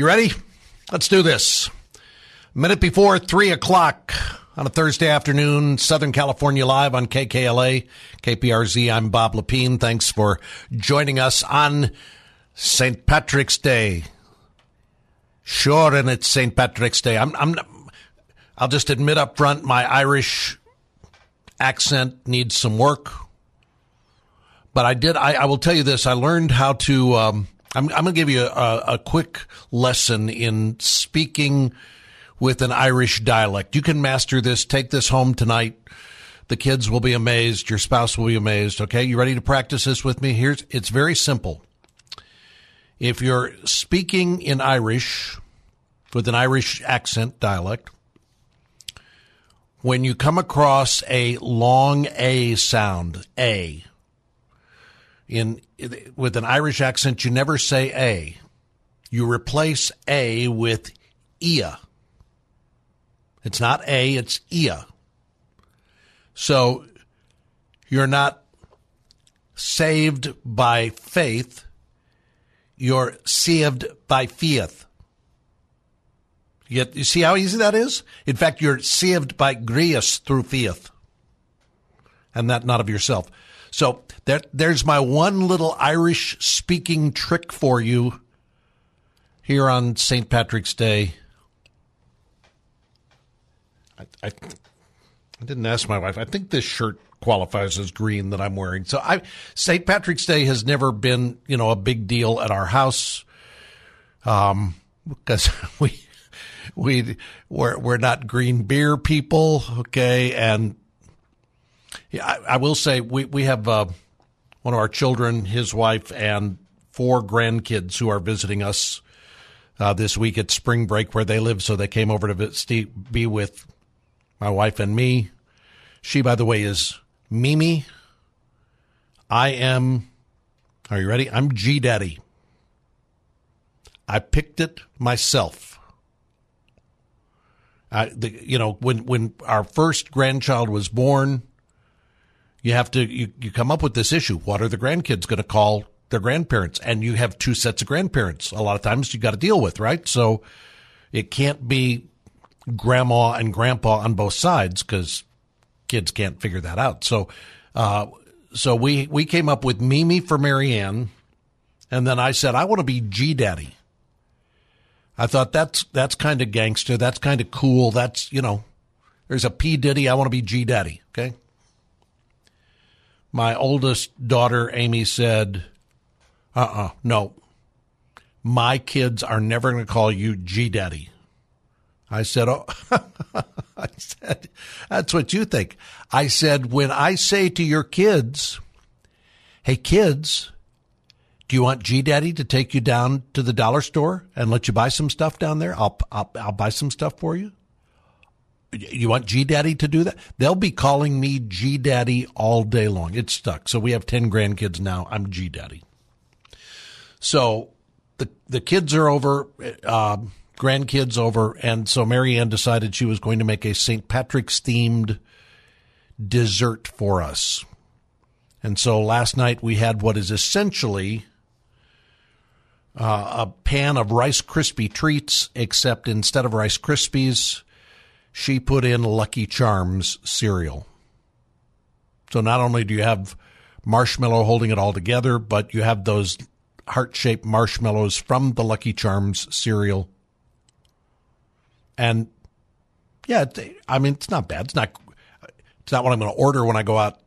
You ready? Let's do this. A Minute before 3 o'clock on a Thursday afternoon, Southern California Live on KKLA, KPRZ. I'm Bob Lepine. Thanks for joining us on St. Patrick's Day. Sure, and it's St. Patrick's Day. I'm, I'm, I'll just admit up front, my Irish accent needs some work. But I did, I, I will tell you this. I learned how to, um, I'm, I'm going to give you a, a quick lesson in speaking with an Irish dialect. You can master this. Take this home tonight. The kids will be amazed. Your spouse will be amazed. Okay. You ready to practice this with me? Here's, it's very simple. If you're speaking in Irish with an Irish accent dialect, when you come across a long A sound, A, in with an Irish accent, you never say a. You replace a with ia. It's not a, it's ia. So you're not saved by faith, you're saved by faith. Yet you see how easy that is? In fact, you're saved by grace through faith, and that not of yourself. So there, there's my one little Irish speaking trick for you here on St. Patrick's Day. I, I, I didn't ask my wife. I think this shirt qualifies as green that I'm wearing. So I St. Patrick's Day has never been, you know, a big deal at our house. Um, because we we we're we're not green beer people, okay? And yeah, I, I will say we we have uh, one of our children, his wife, and four grandkids who are visiting us uh, this week at spring break where they live. So they came over to be with my wife and me. She, by the way, is Mimi. I am. Are you ready? I'm G Daddy. I picked it myself. I, the, you know, when when our first grandchild was born, you have to you, you come up with this issue. What are the grandkids going to call their grandparents? And you have two sets of grandparents. A lot of times you got to deal with, right? So it can't be grandma and grandpa on both sides because kids can't figure that out. So, uh, so we we came up with Mimi for Marianne, and then I said I want to be G Daddy. I thought that's that's kind of gangster. That's kind of cool. That's you know, there's a P Diddy. I want to be G Daddy. Okay my oldest daughter, Amy, said, uh uh-uh, uh no. My kids are never going to call you G Daddy. I said, oh, I said, that's what you think. I said, when I say to your kids, hey, kids, do you want G Daddy to take you down to the dollar store and let you buy some stuff down there? I'll, I'll, I'll buy some stuff for you you want G Daddy to do that? They'll be calling me G Daddy all day long. It's stuck. So we have 10 grandkids now. I'm G Daddy. So the, the kids are over, uh, grandkids over. And so Marianne decided she was going to make a St. Patrick's themed dessert for us. And so last night we had what is essentially uh, a pan of Rice Krispie treats, except instead of Rice Krispies, she put in Lucky Charms cereal. So not only do you have marshmallow holding it all together, but you have those heart shaped marshmallows from the Lucky Charms cereal. And yeah, I mean, it's not bad. It's not, it's not what I'm going to order when I go out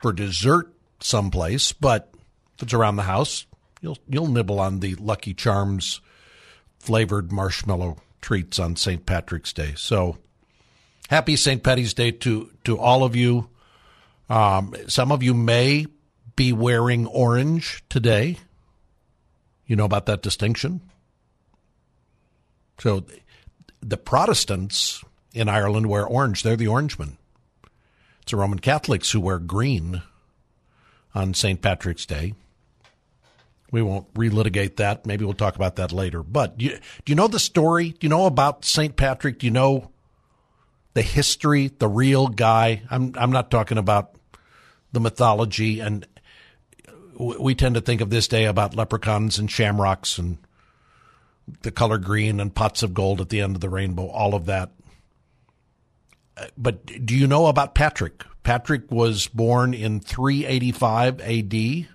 for dessert someplace, but if it's around the house, you'll, you'll nibble on the Lucky Charms flavored marshmallow treats on St. Patrick's Day. So happy St. Patty's Day to, to all of you. Um, some of you may be wearing orange today. You know about that distinction? So the Protestants in Ireland wear orange. They're the Orangemen. It's the Roman Catholics who wear green on St. Patrick's Day. We won't relitigate that. Maybe we'll talk about that later. But do you, do you know the story? Do you know about St. Patrick? Do you know the history, the real guy? I'm I'm not talking about the mythology and we tend to think of this day about leprechauns and shamrocks and the color green and pots of gold at the end of the rainbow, all of that. But do you know about Patrick? Patrick was born in 385 AD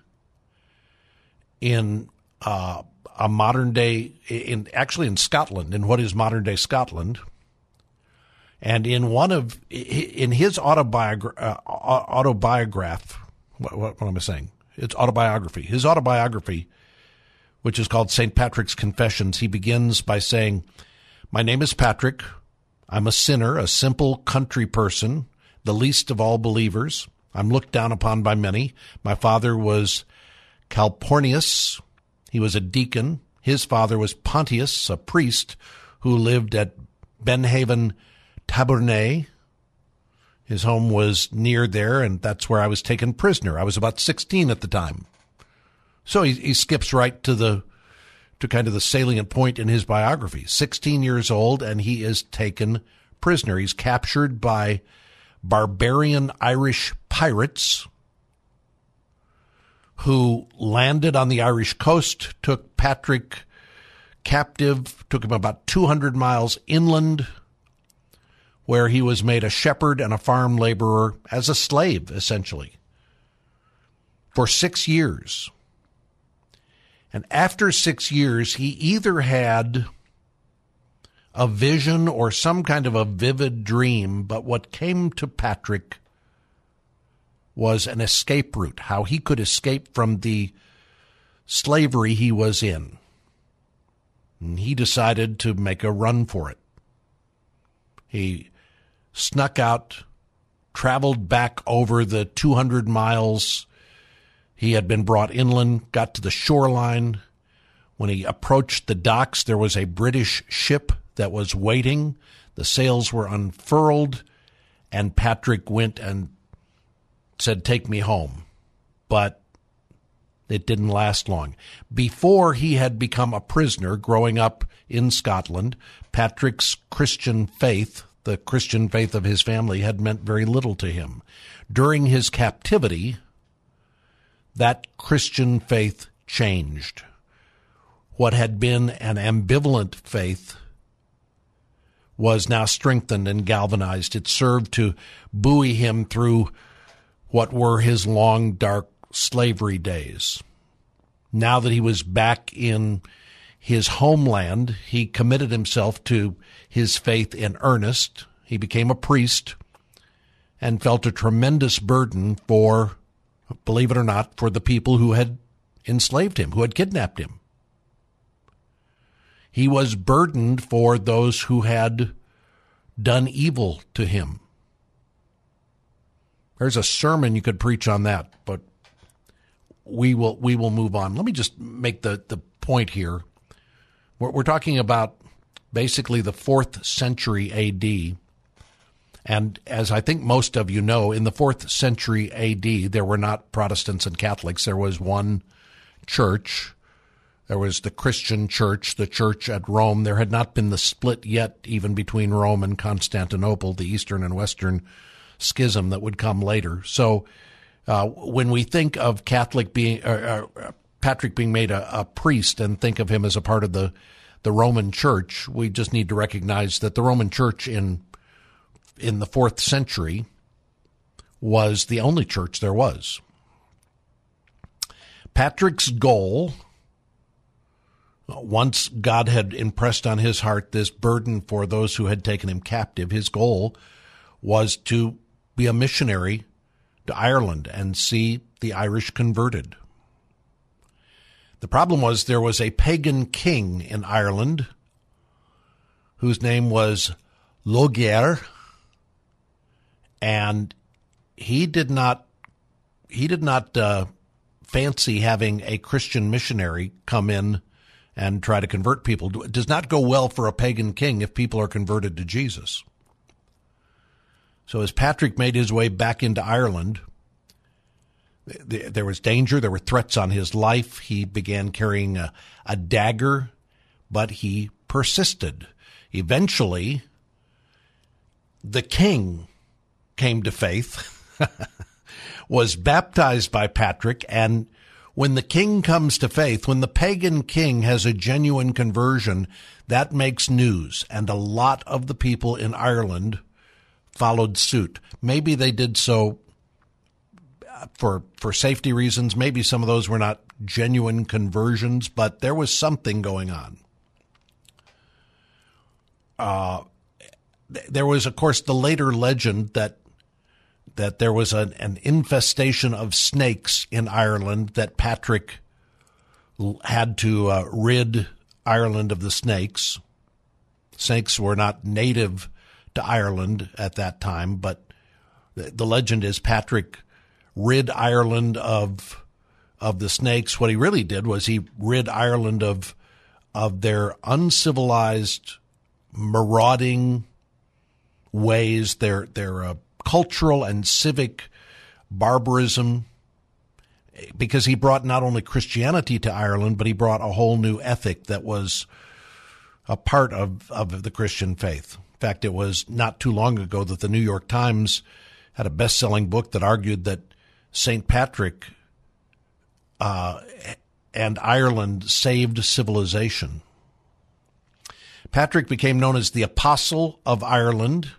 in uh, a modern day, in actually in Scotland, in what is modern day Scotland. And in one of in his autobiography, uh, autobiograph, what, what, what am I saying? It's autobiography. His autobiography, which is called St. Patrick's Confessions, he begins by saying, My name is Patrick. I'm a sinner, a simple country person, the least of all believers. I'm looked down upon by many. My father was Calpurnius. He was a deacon. His father was Pontius, a priest who lived at Bannavem, Tabernet, his home was near there, and that's where I was taken prisoner. I was about 16 at the time. So he, he skips right to the to kind of the salient point in his biography. 16 years old, and he is taken prisoner. He's captured by barbarian Irish pirates who landed on the Irish coast, took Patrick captive, took him about 200 miles inland where he was made a shepherd and a farm laborer as a slave, essentially, for six years. And after six years, he either had a vision or some kind of a vivid dream, but what came to Patrick was an escape route, how he could escape from the slavery he was in. And he decided to make a run for it. He snuck out, traveled back over the 200 miles he had been brought inland, got to the shoreline. When he approached the docks, there was a British ship that was waiting. The sails were unfurled, and Patrick went and said, Take me home. But it didn't last long. Before he had become a prisoner growing up in Scotland, Patrick's Christian faith the Christian faith of his family had meant very little to him. During his captivity, that Christian faith changed. What had been an ambivalent faith was now strengthened and galvanized. It served to buoy him through what were his long, dark slavery days. Now that he was back in his homeland, he committed himself to his faith in earnest. He became a priest and felt a tremendous burden for, believe it or not, for the people who had enslaved him, who had kidnapped him. He was burdened for those who had done evil to him. There's a sermon you could preach on that, but we will we will move on. Let me just make the, the point here. We're, we're talking about basically the fourth century AD. And as I think most of you know, in the fourth century AD, there were not Protestants and Catholics. There was one church. There was the Christian church, the church at Rome. There had not been the split yet, even between Rome and Constantinople, the Eastern and Western schism that would come later. So, uh, when we think of Catholic being, uh, uh, Patrick being made a, a priest and think of him as a part of the the Roman Church. We just need to recognize that the Roman Church in in the fourth century was the only church there was. Patrick's goal, once God had impressed on his heart this burden for those who had taken him captive, his goal was to be a missionary to Ireland and see the Irish converted. The problem was there was a pagan king in Ireland whose name was Logier, and he did not he did not uh, fancy having a Christian missionary come in and try to convert people. It does not go well for a pagan king if people are converted to Jesus. So as Patrick made his way back into Ireland, there was danger. There were threats on his life. He began carrying a, a dagger, but he persisted. Eventually, the king came to faith, was baptized by Patrick, and when the king comes to faith, when the pagan king has a genuine conversion, that makes news. And a lot of the people in Ireland followed suit. Maybe they did so for for safety reasons. Maybe some of those were not genuine conversions, but there was something going on. Uh, there was, of course, the later legend that that there was an, an infestation of snakes in Ireland that Patrick had to uh, rid Ireland of the snakes. Snakes were not native to Ireland at that time, but the, the legend is Patrick rid Ireland of of the snakes. What he really did was he rid Ireland of of their uncivilized, marauding ways, their their uh, cultural and civic barbarism. Because he brought not only Christianity to Ireland, but he brought a whole new ethic that was a part of, of the Christian faith. In fact, it was not too long ago that the New York Times had a best selling book that argued that St. Patrick uh, and Ireland saved civilization. Patrick became known as the Apostle of Ireland,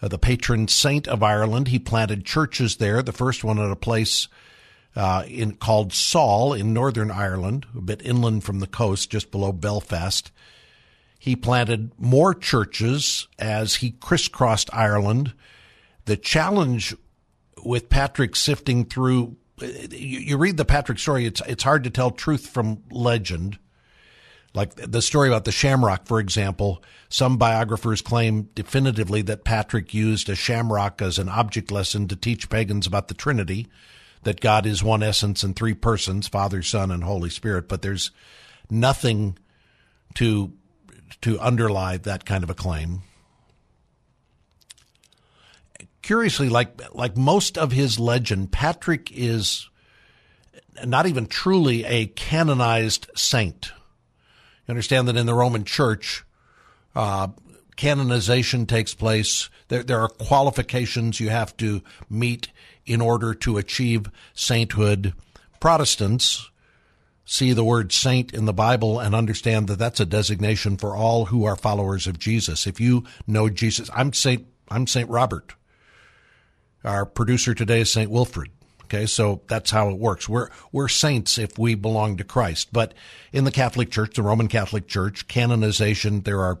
uh, the patron saint of Ireland. He planted churches there, the first one at a place uh, in, called Saul in Northern Ireland, a bit inland from the coast, just below Belfast. He planted more churches as he crisscrossed Ireland. The challenge with Patrick sifting through, you, you read the Patrick story. It's it's hard to tell truth from legend. Like the story about the shamrock, for example, some biographers claim definitively that Patrick used a shamrock as an object lesson to teach pagans about the Trinity, that God is one essence in three persons, Father, Son, and Holy Spirit. But there's nothing to to underlie that kind of a claim curiously, like like most of his legend, Patrick is not even truly a canonized saint. You understand that in the Roman Church, uh, canonization takes place. There, there are qualifications you have to meet in order to achieve sainthood. Protestants see the word saint in the Bible and understand that that's a designation for all who are followers of Jesus. If you know Jesus, I'm Saint, I'm Saint Robert. Our producer today is St. Wilfred. Okay, so that's how it works. We're we're saints if we belong to Christ. But in the Catholic Church, the Roman Catholic Church, canonization, there are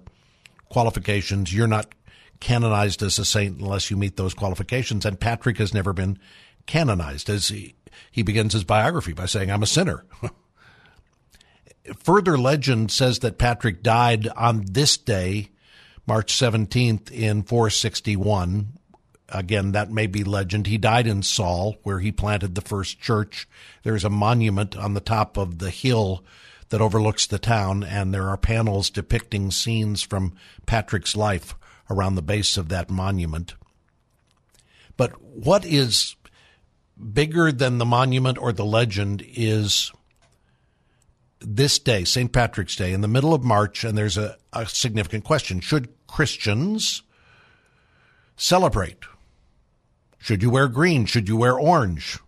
qualifications. You're not canonized as a saint unless you meet those qualifications. And Patrick has never been canonized. As he, he begins his biography by saying, "I'm a sinner." Further legend says that Patrick died on this day, March 17th in 461, Again, that may be legend. He died in Saul, where he planted the first church. There's a monument on the top of the hill that overlooks the town, and there are panels depicting scenes from Patrick's life around the base of that monument. But what is bigger than the monument or the legend is this day, St. Patrick's Day, in the middle of March, and there's a, a significant question. Should Christians celebrate should you wear green? Should you wear orange?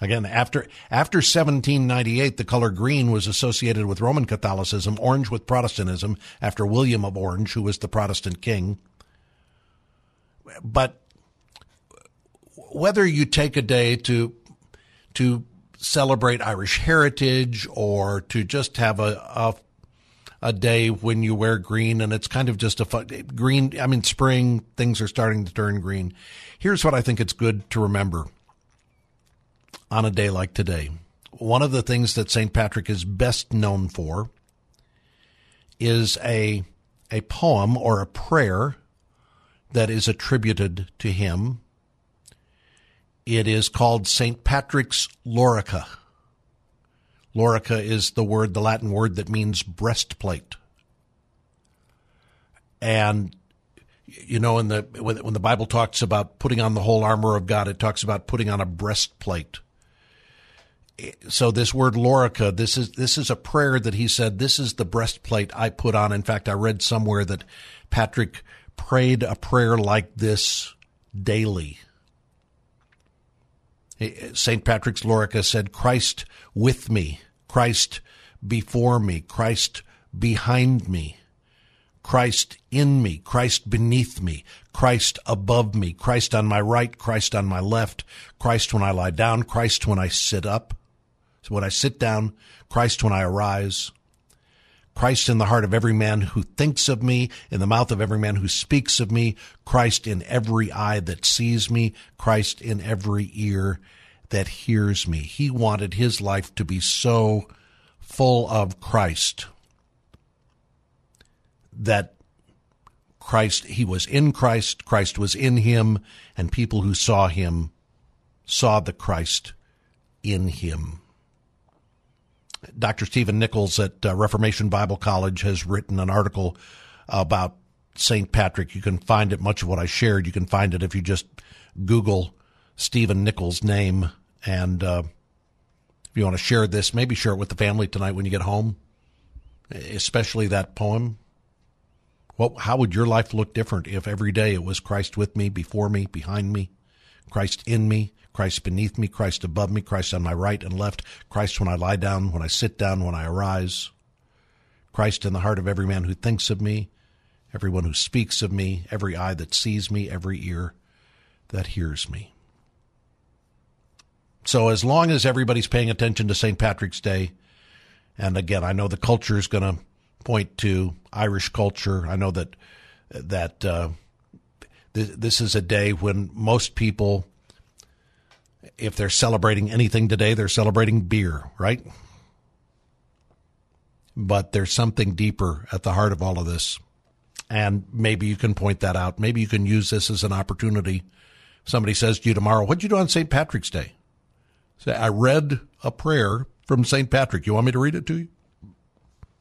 Again, after after 1798, the color green was associated with Roman Catholicism, orange with Protestantism. After William of Orange, who was the Protestant king, but whether you take a day to to celebrate Irish heritage or to just have a, a a day when you wear green and it's kind of just a fun, green. I mean, spring, things are starting to turn green. Here's what I think it's good to remember on a day like today. One of the things that St. Patrick is best known for is a a poem or a prayer that is attributed to him. It is called St. Patrick's Lorica. Lorica is the word, the Latin word that means breastplate. And you know, in the when, when the Bible talks about putting on the whole armor of God, it talks about putting on a breastplate. So this word lorica, this is this is a prayer that he said, "This is the breastplate I put on." In fact, I read somewhere that Patrick prayed a prayer like this daily. St. Patrick's Lorica said, Christ with me, Christ before me, Christ behind me, Christ in me, Christ beneath me, Christ above me, Christ on my right, Christ on my left, Christ when I lie down, Christ when I sit up, so when I sit down, Christ when I arise, Christ in the heart of every man who thinks of me, in the mouth of every man who speaks of me, Christ in every eye that sees me, Christ in every ear that hears me. He wanted his life to be so full of Christ that Christ, he was in Christ, Christ was in him, and people who saw him saw the Christ in him. Dr. Stephen Nichols at uh, Reformation Bible College has written an article about St. Patrick. You can find it, much of what I shared, you can find it if you just Google Stephen Nichols' name. And uh, if you want to share this, maybe share it with the family tonight when you get home, especially that poem. What, how would your life look different if every day it was Christ with me, before me, behind me, Christ in me, Christ beneath me, Christ above me, Christ on my right and left, Christ when I lie down, when I sit down, when I arise, Christ in the heart of every man who thinks of me, everyone who speaks of me, every eye that sees me, every ear that hears me. So as long as everybody's paying attention to St. Patrick's Day, and again, I know the culture is going to point to Irish culture. I know that that uh, this is a day when most people if they're celebrating anything today, they're celebrating beer, right? But there's something deeper at the heart of all of this. And maybe you can point that out. Maybe you can use this as an opportunity. Somebody says to you tomorrow, What'd you do on St. Patrick's Day? Say, I read a prayer from St. Patrick. You want me to read it to you?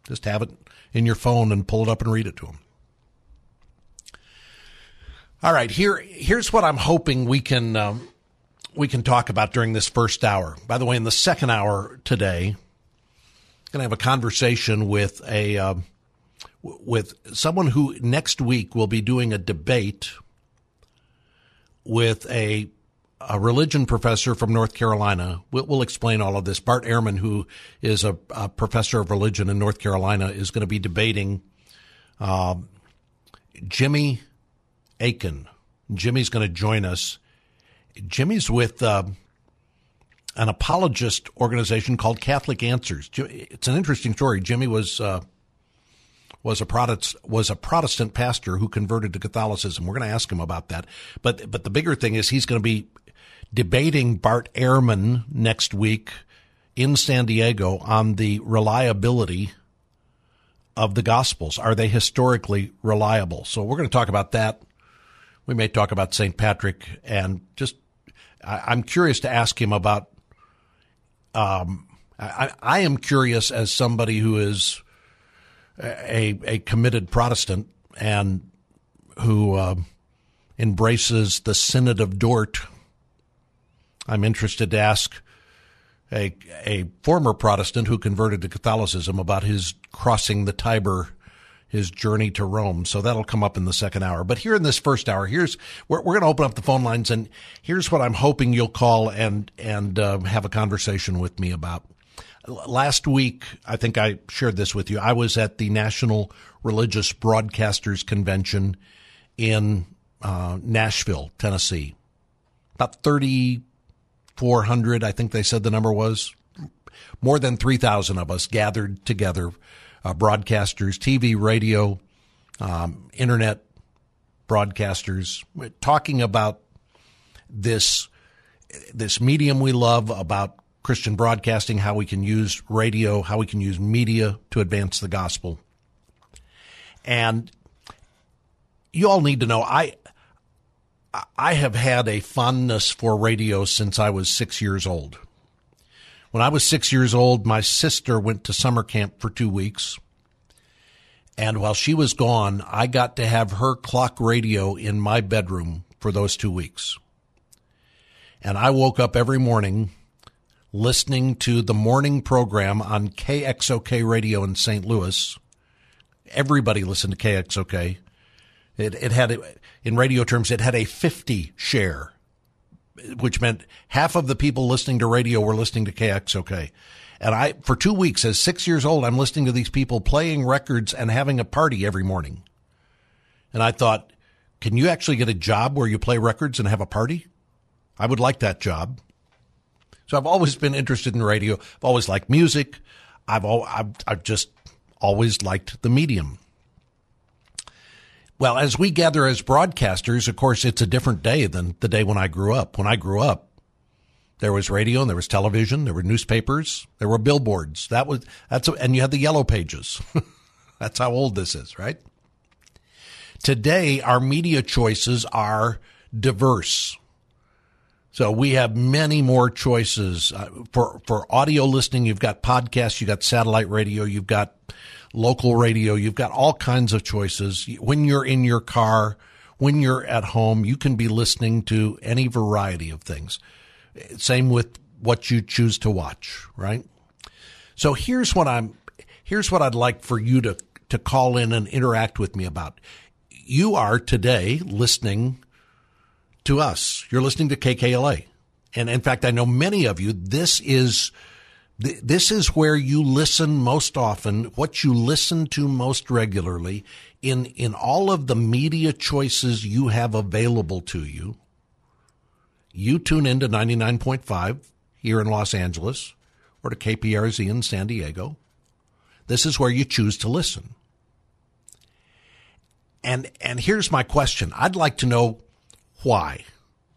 Just have it in your phone and pull it up and read it to them. All right, here here's what I'm hoping we can um, we can talk about during this first hour. By the way, in the second hour today, I'm going to have a conversation with a uh, with someone who next week will be doing a debate with a a religion professor from North Carolina. We'll, we'll explain all of this. Bart Ehrman, who is a, a, professor of religion in North Carolina, is going to be debating uh, Jimmy Akin. Jimmy's going to join us Jimmy's with uh, an apologist organization called Catholic Answers. It's an interesting story. Jimmy was uh, was a Protestant was a Protestant pastor who converted to Catholicism. We're going to ask him about that. But but the bigger thing is he's going to be debating Bart Ehrman next week in San Diego on the reliability of the Gospels. Are they historically reliable? So we're going to talk about that. We may talk about St. Patrick and just I, am curious to ask him about. Um, I, I am curious as somebody who is a a committed Protestant and who uh, embraces the Synod of Dort. I'm interested to ask a a former Protestant who converted to Catholicism about his crossing the Tiber his journey to Rome. So that'll come up in the second hour. But here in this first hour, here's we're, we're going to open up the phone lines, and here's what I'm hoping you'll call and and uh, have a conversation with me about. Last week, I think I shared this with you. I was at the National Religious Broadcasters Convention in uh, Nashville, Tennessee. About 3,400, I think they said the number was. More than 3,000 of us gathered together uh, broadcasters, TV, radio, um, internet broadcasters, talking about this this medium we love, about Christian broadcasting, how we can use radio, how we can use media to advance the gospel. And you all need to know I I have had a fondness for radio since I was six years old. When I was six years old, my sister went to summer camp for two weeks. And while she was gone, I got to have her clock radio in my bedroom for those two weeks. And I woke up every morning listening to the morning program on KXOK radio in St. Louis. Everybody listened to KXOK. It, it had, in radio terms, it had a 50 share, which meant half of the people listening to radio were listening to KXOK. And I, for two weeks, as six years old, I'm listening to these people playing records and having a party every morning. And I thought, can you actually get a job where you play records and have a party? I would like that job. So I've always been interested in radio. I've always liked music. I've, all, I've, I've just always liked the medium. Well, as we gather as broadcasters, of course, it's a different day than the day when I grew up. When I grew up, there was radio and there was television, there were newspapers, there were billboards. That was that's and you had the yellow pages. that's how old this is, right? Today, our media choices are diverse. So we have many more choices uh, for for audio listening. You've got podcasts, you've got satellite radio, you've got local radio, you've got all kinds of choices. When you're in your car, when you're at home, you can be listening to any variety of things. Same with what you choose to watch, right? So here's what I'm here's what I'd like for you to to call in and interact with me about. You are today listening to us. You're listening to KKLA. And in fact, I know many of you, this is, this is where you listen most often, what you listen to most regularly in, in all of the media choices you have available to you. You tune into 99.5 here in Los Angeles or to KPRZ in San Diego. This is where you choose to listen. And, and here's my question. I'd like to know why.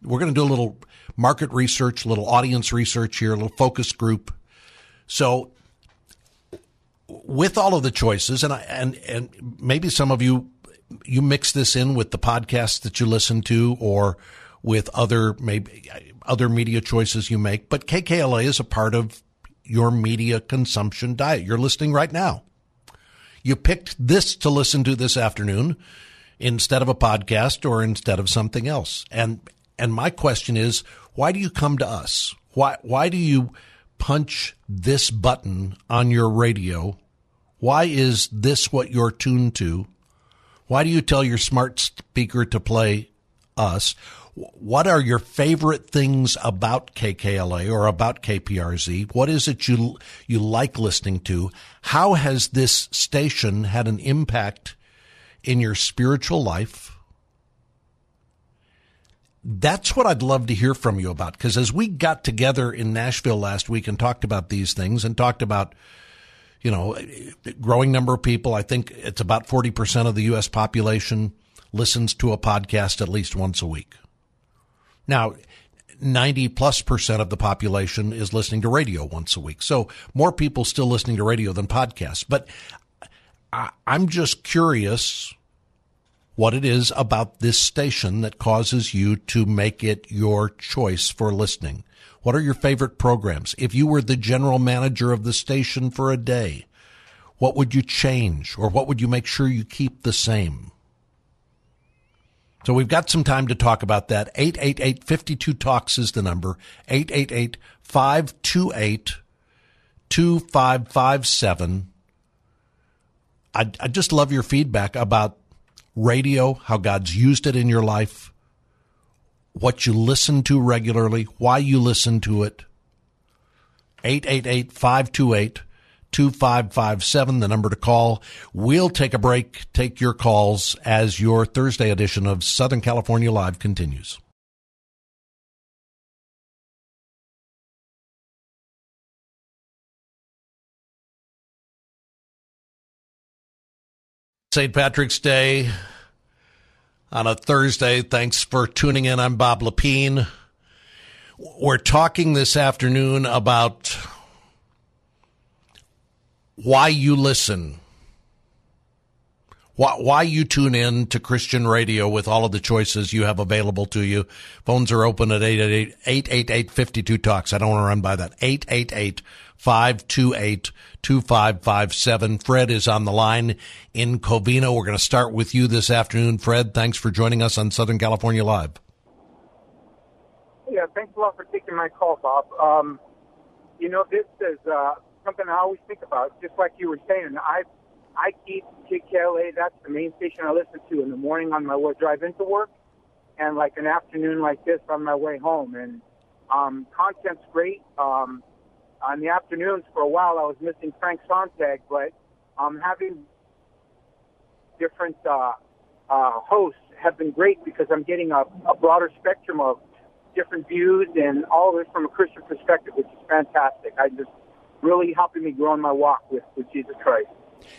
We're going to do a little market research, a little audience research here, a little focus group. So with all of the choices and I, and and maybe some of you you mix this in with the podcasts that you listen to or with other maybe other media choices you make, but KKLA is a part of your media consumption diet. You're listening right now. You picked this to listen to this afternoon instead of a podcast or instead of something else. And and my question is, why do you come to us? Why why do you punch this button on your radio? Why is this what you're tuned to? Why do you tell your smart speaker to play us? What are your favorite things about KKLA or about KPRZ? What is it you you like listening to? How has this station had an impact in your spiritual life. That's what I'd love to hear from you about. Because as we got together in Nashville last week and talked about these things and talked about, you know, growing number of people, I think it's about 40% of the U.S. population listens to a podcast at least once a week. Now, 90 plus percent of the population is listening to radio once a week. So more people still listening to radio than podcasts. But I, I'm just curious what it is about this station that causes you to make it your choice for listening. What are your favorite programs? If you were the general manager of the station for a day, what would you change or what would you make sure you keep the same? So we've got some time to talk about that. 888-52-TALKS is the number. 888-528-2557. I, I just love your feedback about radio, how God's used it in your life, what you listen to regularly, why you listen to it. 888 528 2557, the number to call. We'll take a break, take your calls as your Thursday edition of Southern California Live continues. St. Patrick's Day on a Thursday. Thanks for tuning in. I'm Bob Lepine. We're talking this afternoon about why you listen, why, why you tune in to Christian radio with all of the choices you have available to you. Phones are open at 888 talks. I don't want to run by that. 888 528 2557. Fred is on the line in Covina. We're going to start with you this afternoon. Fred, thanks for joining us on Southern California Live. Yeah, thanks a lot for taking my call, Bob. Um, you know, this is uh, something I always think about, just like you were saying. I I keep KKLA. That's the main station I listen to in the morning on my way drive into work, and like an afternoon like this on my way home. And um, content's great. Um, on the afternoons, for a while, I was missing Frank Sontag, but um, having different uh, uh, hosts have been great because I'm getting a, a broader spectrum of different views and all of it from a Christian perspective, which is fantastic. I just really helping me grow in my walk with, with Jesus Christ.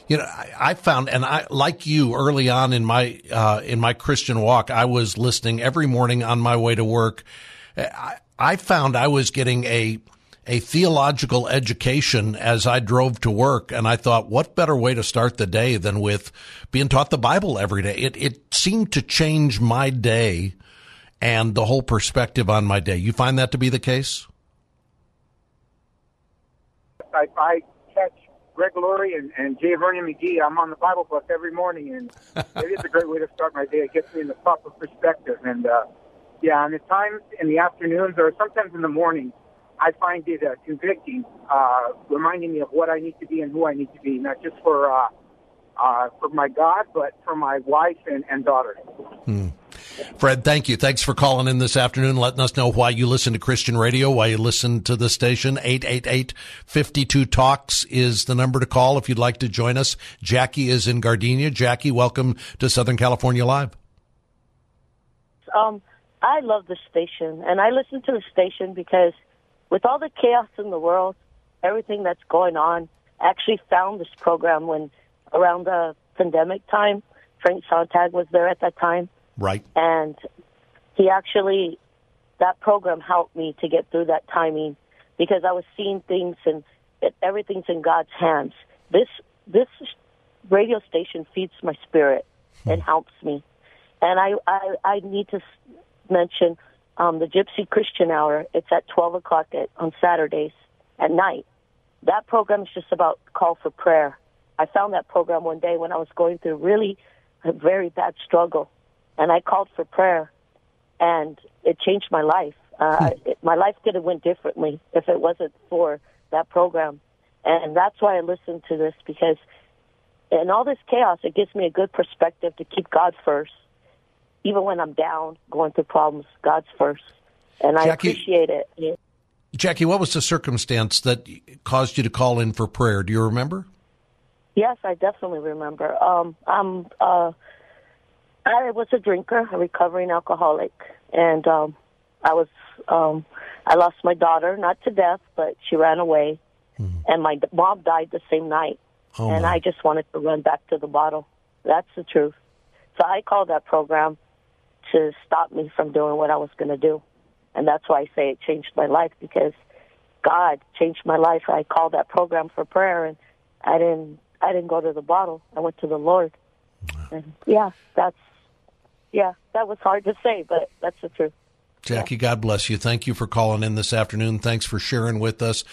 You know, I, I found, and I like you early on in my uh, in my Christian walk, I was listening every morning on my way to work. I, I found I was getting a a theological education as I drove to work, and I thought, what better way to start the day than with being taught the Bible every day? It it seemed to change my day and the whole perspective on my day. You find that to be the case? I, I catch Greg Laurie and, and J. Vernon McGee. I'm on the Bible bus every morning, and it is a great way to start my day. It gets me in the proper perspective. And uh, yeah, and at times in the afternoons or sometimes in the morning, I find it uh, convicting, uh, reminding me of what I need to be and who I need to be, not just for uh, uh, for my God, but for my wife and, and daughter. Hmm. Fred, thank you. Thanks for calling in this afternoon, letting us know why you listen to Christian radio, why you listen to the station. 888-52-TALKS is the number to call if you'd like to join us. Jackie is in Gardena. Jackie, welcome to Southern California Live. Um, I love the station, and I listen to the station because with all the chaos in the world, everything that's going on, I actually found this program when around the pandemic time. Frank Sontag was there at that time. Right. And he actually, that program helped me to get through that timing because I was seeing things and it, everything's in God's hands. This, this radio station feeds my spirit hmm. and helps me. And I, I, I need to mention um, the Gypsy Christian Hour. It's at 12 o'clock at, on Saturdays at night. That program is just about call for prayer. I found that program one day when I was going through really a very bad struggle and I called for prayer, and it changed my life. Uh, hmm. it, my life could have went differently if it wasn't for that program, and that's why I listen to this because in all this chaos, it gives me a good perspective to keep God first, even when I'm down, going through problems. God's first, and I Jackie, appreciate it. Jackie, what was the circumstance that caused you to call in for prayer? Do you remember? Yes, I definitely remember. Um, I'm uh, I was a drinker, a recovering alcoholic, and um, I was um, I lost my daughter, not to death, but she ran away, mm-hmm. and my mom died the same night, oh, and my. I just wanted to run back to the bottle. That's the truth. So I called that program to stop me from doing what I was going to do, and that's why I say it changed my life because God changed my life. I called that program for prayer, and I didn't I didn't go to the bottle. I went to the Lord. And yeah, that's yeah, that was hard to say, but that's the truth. Jackie, yeah. God bless you. Thank you for calling in this afternoon. Thanks for sharing with us.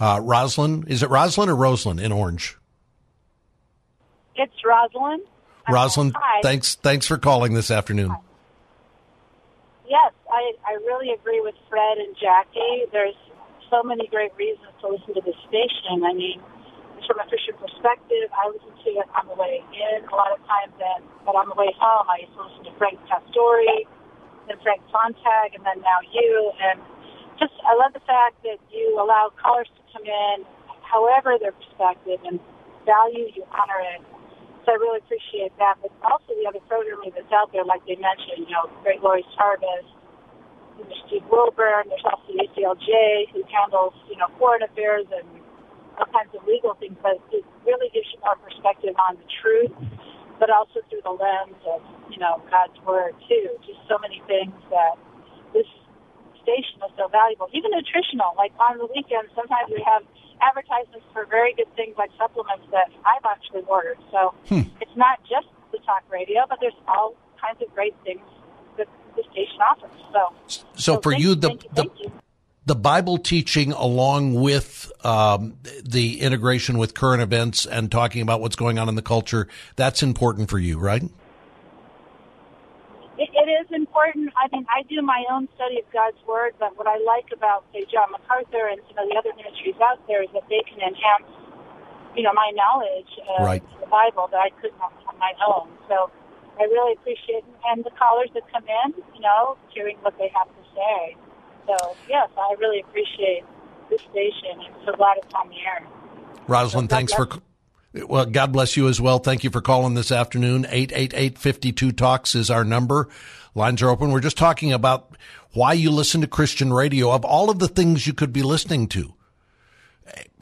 Uh, Rosalind, is it Rosalind or Rosalind in Orange? It's Rosalind. Rosalind, Hi. thanks thanks for calling this afternoon. Yes, I, I really agree with Fred and Jackie. There's so many great reasons to listen to this station. I mean, from a Christian perspective, I listen to it on the way in a lot of times, and but on the way home, I used to listen to Frank Pastore, then Frank Sontag, and then now you. And just, I love the fact that you allow callers to come in, however their perspective, and value, you honor it. I really appreciate that. But also the other programming that's out there, like they mentioned, you know, Greg Laurie's Harvest, there's Steve Wilburn, there's also the ACLJ who handles, you know, foreign affairs and all kinds of legal things, but it really gives you more perspective on the truth, but also through the lens of, you know, God's Word, too. Just so many things that this station is so valuable. Even nutritional, like on the weekends, sometimes we have advertisements for very good things like supplements that I've actually ordered. So hmm. it's not just the talk radio, but there's all kinds of great things that the station offers. So, so, for you, the, you, the, you. the Bible teaching along with um, the integration with current events and talking about what's going on in the culture, that's important for you, right? It, it is important. I mean, I do my own study of God's Word, but what I like about, say, John MacArthur and some of the other ministries out there is that they can enhance, you know, my knowledge of right. the Bible that I couldn't on my own. So I really appreciate. And the callers that come in, you know, hearing what they have to say. So, yes, I really appreciate this station. I'm so glad it's on the air. Rosalind, so thanks for. Well, God bless you as well. Thank you for calling this afternoon. 888 52 Talks is our number. Lines are open. We're just talking about why you listen to Christian radio of all of the things you could be listening to.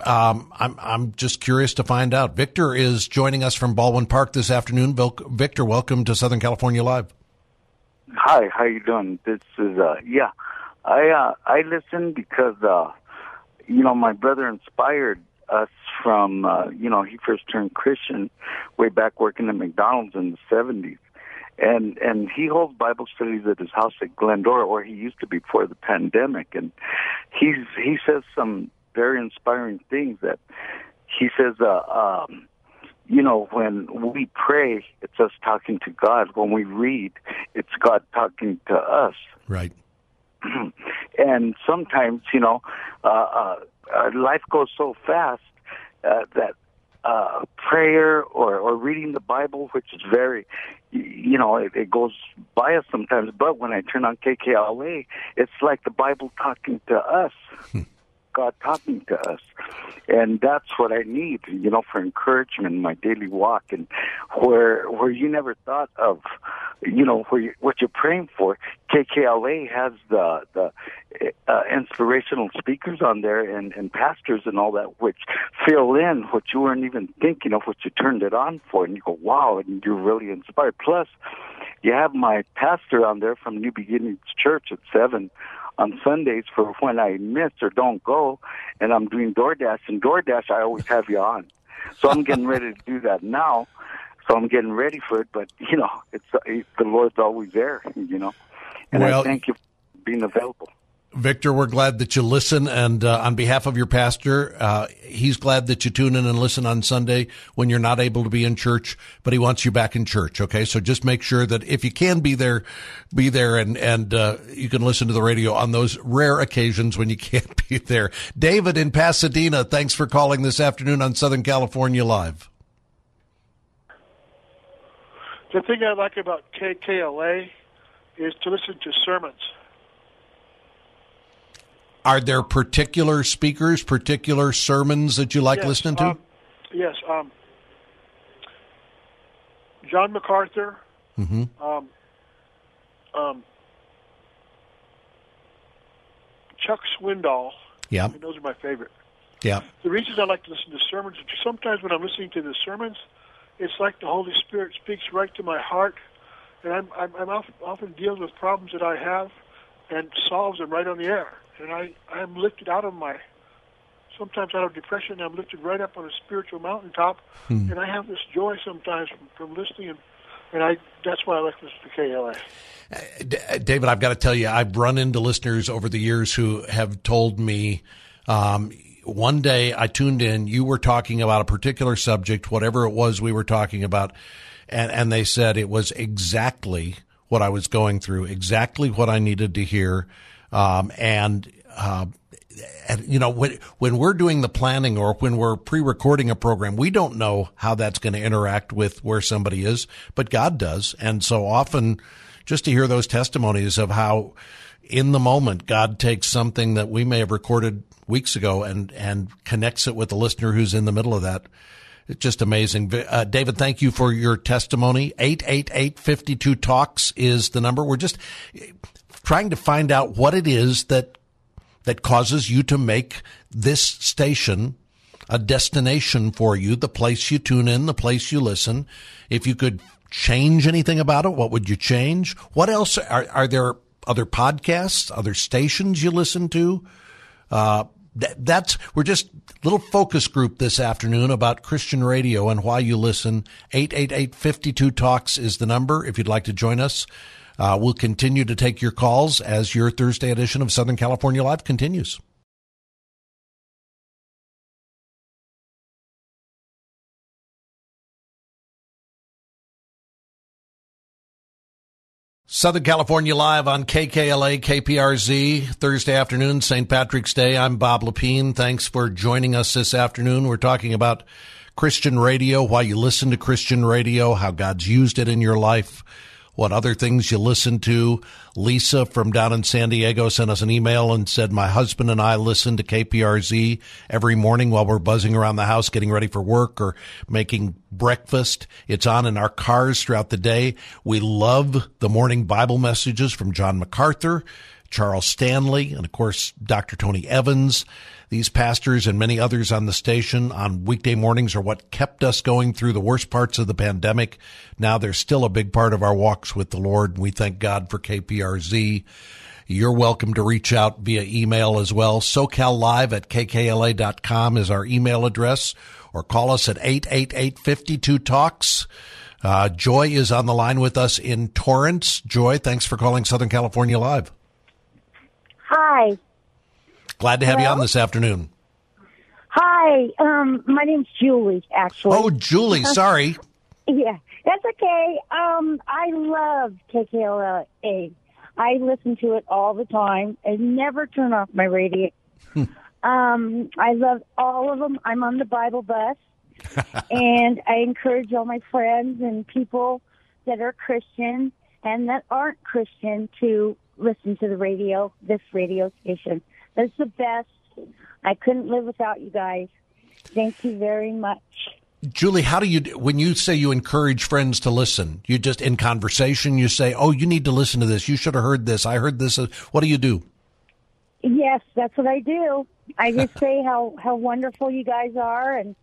Um, I'm I'm just curious to find out. Victor is joining us from Baldwin Park this afternoon. Victor, welcome to Southern California Live. Hi, how you doing? This is uh, yeah, I uh, I listen because uh, you know my brother inspired us from uh, you know he first turned Christian way back working at McDonald's in the seventies, and and he holds Bible studies at his house at Glendora, or he used to be before the pandemic, and he's he says some very inspiring things that he says, uh, um, you know, when we pray, it's us talking to God. When we read, it's God talking to us. Right. and sometimes, you know, uh, uh, uh, life goes so fast uh, that uh, prayer or, or reading the Bible, which is very, you know, it, it goes by us sometimes. But when I turn on KKLA, it's like the Bible talking to us. God talking to us. And that's what I need, you know, for encouragement in my daily walk and where where you never thought of you know, where you, what you're praying for. KKLA has the the uh, inspirational speakers on there and, and pastors and all that, which fill in what you weren't even thinking of, what you turned it on for, and you go, wow, and you're really inspired. Plus, you have my pastor on there from New Beginnings Church at seven on Sundays for when I miss or don't go, and I'm doing DoorDash. And DoorDash, I always have you on. So I'm getting ready to do that now. So I'm getting ready for it. But you know, it's the Lord's always there. You know, and well, I thank you for being available. Victor, we're glad that you listen. And uh, on behalf of your pastor, uh, he's glad that you tune in and listen on Sunday when you're not able to be in church, but he wants you back in church. Okay. So just make sure that if you can be there, be there and, and, uh, you can listen to the radio on those rare occasions when you can't be there. David in Pasadena, thanks for calling this afternoon on Southern California Live. The thing I like about KKLA is to listen to sermons. Are there particular speakers, particular sermons that you like yes, listening to? Um, yes. Um, John MacArthur. Mm-hmm. Um, um, Chuck Swindoll. Yeah. those are my favorite. Yeah. The reason I like to listen to sermons is sometimes when I'm listening to the sermons, it's like the Holy Spirit speaks right to my heart, and I'm I'm, I'm often, deals with problems that I have, and solves them right on the air and I, I am lifted out of my sometimes out of depression. I'm lifted right up on a spiritual mountaintop, hmm. and I have this joy sometimes from, from listening, and, and I that's why I like listening to KLA. Uh, David, I've got to tell you, I've run into listeners over the years who have told me. Um, one day I tuned in, you were talking about a particular subject, whatever it was we were talking about, and, and they said it was exactly what I was going through, exactly what I needed to hear. Um, and, uh, and, you know, when, when we're doing the planning or when we're pre-recording a program, we don't know how that's going to interact with where somebody is, but God does. And so often just to hear those testimonies of how in the moment God takes something that we may have recorded weeks ago and, and connects it with the listener who's in the middle of that. It's just amazing. Uh, David, thank you for your testimony. 888 talks is the number. We're just, trying to find out what it is that that causes you to make this station a destination for you, the place you tune in, the place you listen. If you could change anything about it, what would you change? What else are, are there other podcasts, other stations you listen to? Uh, that, that's we're just little focus group this afternoon about Christian radio and why you listen. 888-52 talks is the number if you'd like to join us. Uh, we'll continue to take your calls as your Thursday edition of Southern California Live continues. Southern California Live on KKLA, KPRZ, Thursday afternoon, St. Patrick's Day. I'm Bob Lepine. Thanks for joining us this afternoon. We're talking about Christian radio, why you listen to Christian radio, how God's used it in your life what other things you listen to. Lisa from down in San Diego sent us an email and said, My husband and I listen to KPRZ every morning while we're buzzing around the house getting ready for work or making breakfast. It's on in our cars throughout the day. We love the morning Bible messages from John MacArthur, Charles Stanley, and of course, Dr. Tony Evans. These pastors and many others on the station on weekday mornings are what kept us going through the worst parts of the pandemic. Now they're still a big part of our walks with the Lord. We thank God for KPRZ. You're welcome to reach out via email as well. SoCalLive at kkla.com is our email address or call us at 888-52-TALKS. Uh, Joy is on the line with us in Torrance. Joy, thanks for calling Southern California Live. Hi. Glad to have Hello? you on this afternoon. Hi, um, my name's Julie. Actually. Oh, Julie. Sorry. yeah, that's okay. Um, I love KKLA. I listen to it all the time. I never turn off my radio. Hmm. um, I love all of them. I'm on the Bible bus, and I encourage all my friends and people that are Christian and that aren't Christian to listen to the radio, this radio station. It's the best. I couldn't live without you guys. Thank you very much. Julie, how do you when you say you encourage friends to listen? You just in conversation you say, "Oh, you need to listen to this. You should have heard this. I heard this." What do you do? Yes, that's what I do. I just say how how wonderful you guys are, and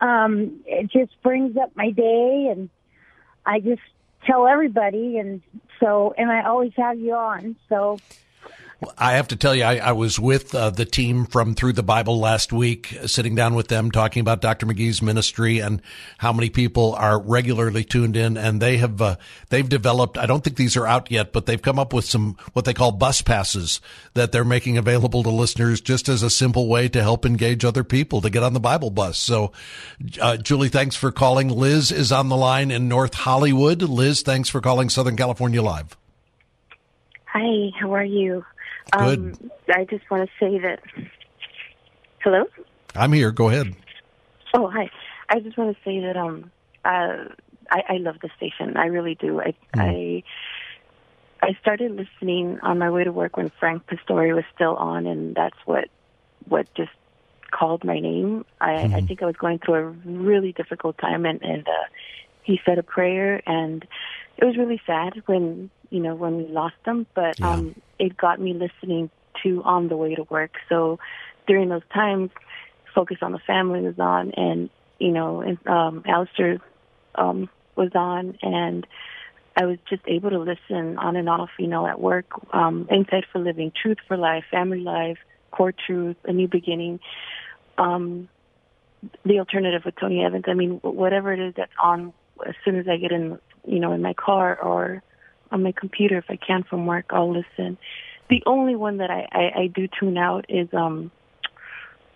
um, it just brings up my day, and I just tell everybody, and so and I always have you on. So I have to tell you, I, I was with uh, the team from Through the Bible last week, sitting down with them, talking about Dr. McGee's ministry and how many people are regularly tuned in. And they have uh, they've developed. I don't think these are out yet, but they've come up with some what they call bus passes that they're making available to listeners, just as a simple way to help engage other people to get on the Bible bus. So, uh, Julie, thanks for calling. Liz is on the line in North Hollywood. Liz, thanks for calling Southern California Live. Hi, how are you? Good. Um, I just want to say that. Hello. I'm here. Go ahead. Oh, hi. I just want to say that um, uh, I, I love the station. I really do. I, mm. I I started listening on my way to work when Frank Pastore was still on, and that's what what just called my name. I, mm. I hmm. think I was going through a really difficult time, and and uh, he said a prayer, and it was really sad when you know when we lost them. But yeah. um, it got me listening to on the way to work. So during those times, Focus on the Family was on, and you know, and, um, Alistair um, was on, and I was just able to listen on and off, you know, at work, um, Insight for Living, Truth for Life, Family Life, Core Truth, A New Beginning, um, The Alternative with Tony Evans. I mean, whatever it is that's on as soon as I get in, you know, in my car or on my computer if I can from work. I'll listen. The only one that I, I, I do tune out is um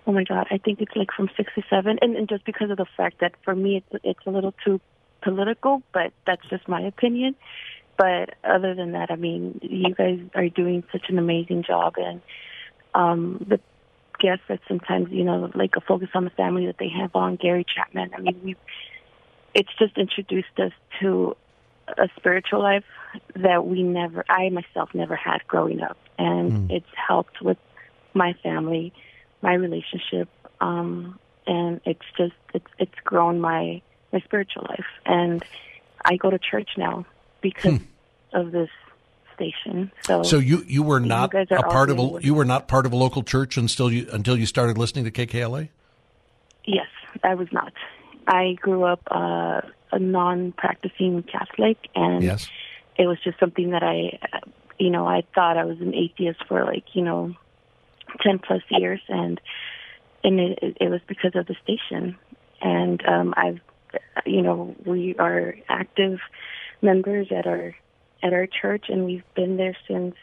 oh my god, I think it's like from sixty seven and, and just because of the fact that for me it's it's a little too political, but that's just my opinion. But other than that, I mean, you guys are doing such an amazing job and um the guests that sometimes, you know, like a focus on the family that they have on Gary Chapman. I mean, we it's just introduced us to a spiritual life that we never, I myself never had growing up, and mm. it's helped with my family, my relationship, um, and it's just it's it's grown my my spiritual life, and I go to church now because hmm. of this station. So, so you you were not you a part of a you were not part of a local church until you until you started listening to KKLA. Yes, I was not. I grew up uh, a non-practicing Catholic, and yes. it was just something that I, you know, I thought I was an atheist for like you know ten plus years, and and it, it was because of the station. And um, I've, you know, we are active members at our at our church, and we've been there since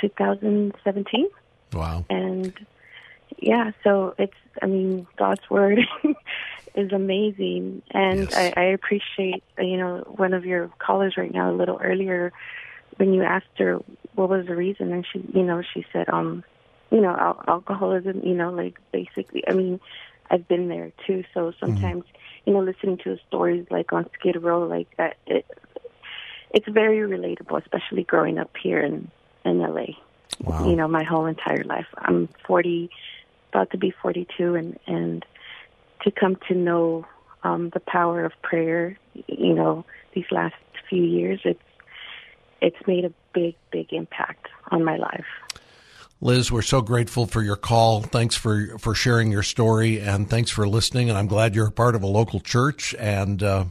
2017. Wow. And yeah, so it's, I mean, God's word is amazing. And Yes. I, I appreciate, you know, one of your callers right now, a little earlier, when you asked her what was the reason, and she, you know, she said, um, you know, al- alcoholism, you know, like basically, I mean, I've been there too. So sometimes, you know, listening to stories like on Skid Row, like that, it, it's very relatable, especially growing up here in in LA. Wow. You know, my whole entire life. I'm 40, about to be 42, and and to come to know um, the power of prayer, you know, these last few years, it's it's made a big, big impact on my life. Liz, we're so grateful for your call. Thanks for for sharing your story, and thanks for listening. And I'm glad you're a part of a local church, and uh,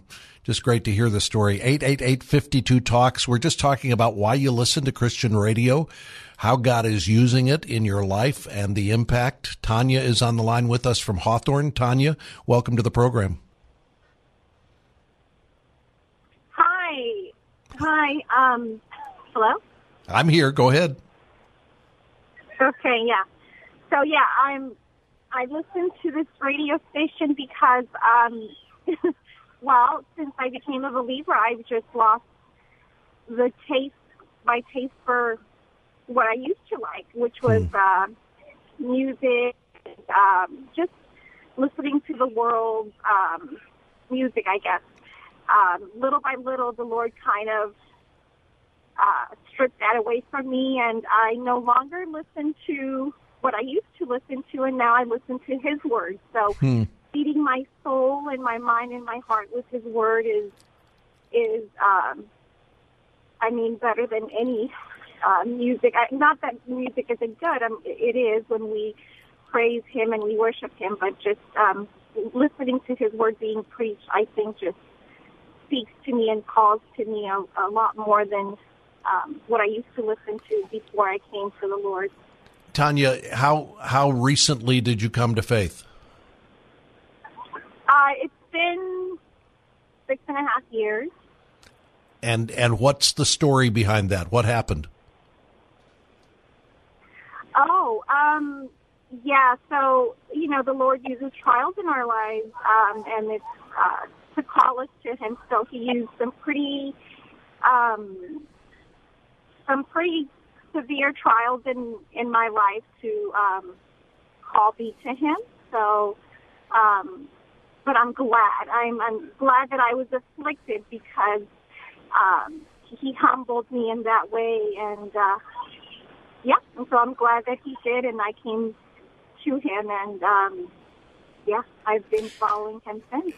just great to hear the story. Eight eight eight fifty two talks. We're just talking about why you listen to Christian radio, how God is using it in your life, and the impact. Tanya is on the line with us from Hawthorne. Tanya, welcome to the program. Hi. Hi. Um, hello? I'm here. Go ahead. Okay, yeah. So yeah, I'm I listen to this radio station because um well, since I became a believer, I've just lost the taste my taste for what I used to like, which was uh music, um just listening to the world um music, I guess. Um little by little the Lord kind of uh, stripped that away from me, and I no longer listen to what I used to listen to, and now I listen to His Word. So, Hmm. feeding my soul and my mind and my heart with His Word is is, um, I mean, better than any uh, music. I, not that music isn't good; um, it is when we praise Him and we worship Him, but just um, listening to His Word being preached, I think, just speaks to me and calls to me a, a lot more than um, what I used to listen to before I came to the Lord. Tanya, how how recently did you come to faith? Uh, it's been six and a half years. And and what's the story behind that? What happened? Oh, um, yeah. So you know, the Lord uses trials in our lives, um, and it's uh, to call us to Him. So He used some pretty, um, some pretty severe trials in in my life to um, call me to Him. So, um, but I'm glad. I'm I'm glad that I was afflicted because um, He humbled me in that way, and uh, yeah, and so I'm glad that He did, and I came to Him, and um, yeah, I've been following Him since.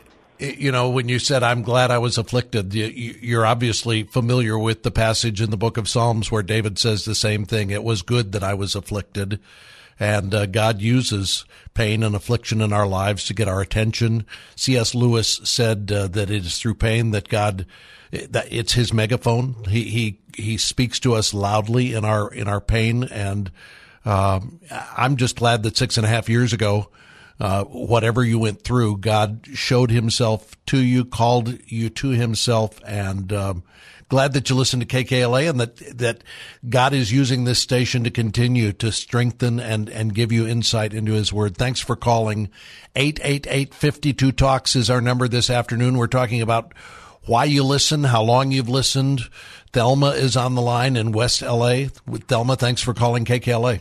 you know, when you said, I'm glad I was afflicted, you- you- you're obviously familiar with the passage in the book of Psalms where David says the same thing. It was good that I was afflicted. And uh, God uses pain and affliction in our lives to get our attention. C.S. Lewis said uh, that it is through pain that God, that it's his megaphone. He, he, he speaks to us loudly in our, in our pain. And, um, I'm just glad that six and a half years ago, uh, whatever you went through, God showed Himself to you, called you to Himself, and um, glad that you listened to KKLA and that that God is using this station to continue to strengthen and and give you insight into His Word. Thanks for calling. Eight eight eight fifty two talks is our number this afternoon. We're talking about why you listen, how long you've listened. Thelma is on the line in West LA. With Thelma, thanks for calling KKLA.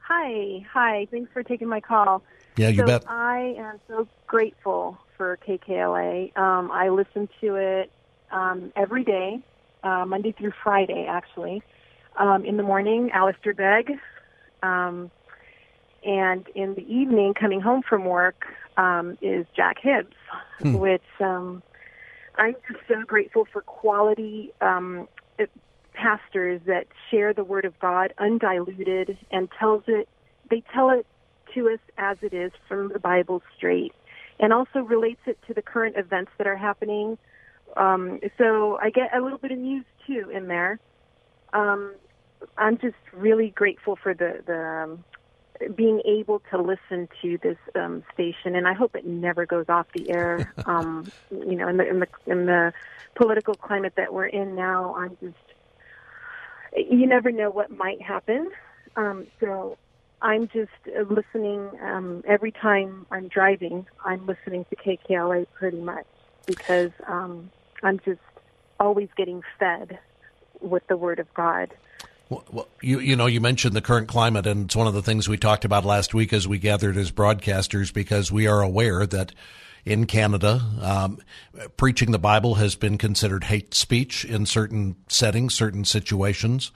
Hi, hi. Thanks for taking my call. Yeah, you so bet. I am so grateful for KKLA. Um, I listen to it um, every day, uh, Monday through Friday, actually. Um, in the morning, Alistair Begg. Um, and in the evening, coming home from work, um, is Jack Hibbs, Hmm. which um, I'm just so grateful for quality um, it- pastors that share the Word of God undiluted and tells it. They tell it to us as it is from the Bible straight, and also relates it to the current events that are happening. Um, so I get a little bit of news too in there. Um, I'm just really grateful for the the um, being able to listen to this um, station, and I hope it never goes off the air. um, you know, in the in the in the political climate that we're in now, I'm just you never know what might happen. Um, so I'm just uh, listening um, every time I'm driving. I'm listening to KKLA pretty much because um, I'm just always getting fed with the Word of God. Well, you you know you mentioned the current climate, and it's one of the things we talked about last week as we gathered as broadcasters because we are aware that in Canada, um, preaching the Bible has been considered hate speech in certain settings, certain situations.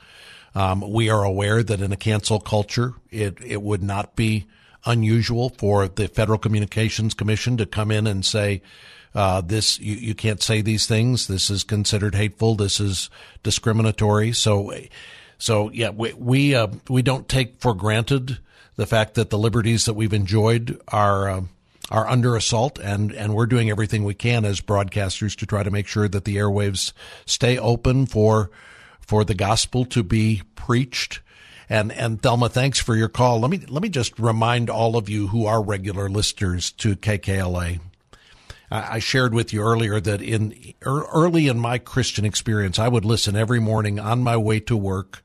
Um, we are aware that in a cancel culture, it it would not be unusual for the Federal Communications Commission to come in and say, uh, this you, you can't say these things. This is considered hateful. This is discriminatory. So so yeah, we we uh, we don't take for granted the fact that the liberties that we've enjoyed are uh, are under assault, and and we're doing everything we can as broadcasters to try to make sure that the airwaves stay open for for the gospel to be preached. And and Thelma, thanks for your call. Let me let me just remind all of you who are regular listeners to KKLA. I shared with you earlier that in early in my Christian experience, I would listen every morning on my way to work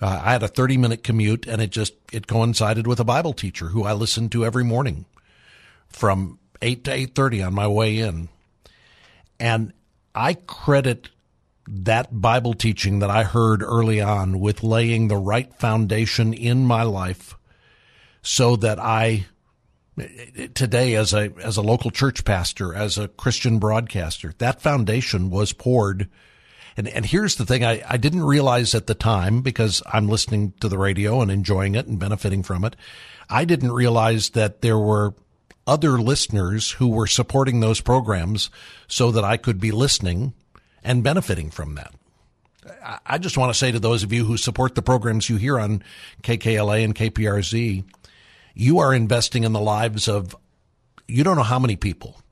uh, I had a 30 minute commute and it just, it coincided with a Bible teacher who I listened to every morning from 8 to 8.30 on my way in. And I credit that Bible teaching that I heard early on with laying the right foundation in my life so that I today as a as a local church pastor as a Christian broadcaster that foundation was poured and, and here's the thing I, I didn't realize at the time because I'm listening to the radio and enjoying it and benefiting from it. I didn't realize that there were other listeners who were supporting those programs so that I could be listening and benefiting from that. I just want to say to those of you who support the programs you hear on KKLA and KPRZ, you are investing in the lives of you don't know how many people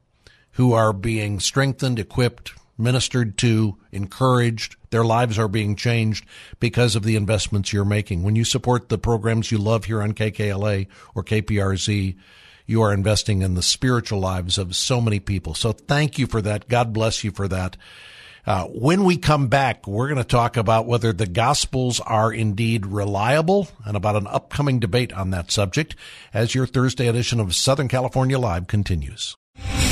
who are being strengthened, equipped, ministered to, encouraged. Their lives are being changed because of the investments you're making. When you support the programs you love here on KKLA or KPRZ, you are investing in the spiritual lives of so many people. So thank you for that. God bless you for that. Uh, when we come back, we're going to talk about whether the Gospels are indeed reliable and about an upcoming debate on that subject as your Thursday edition of Southern California Live continues.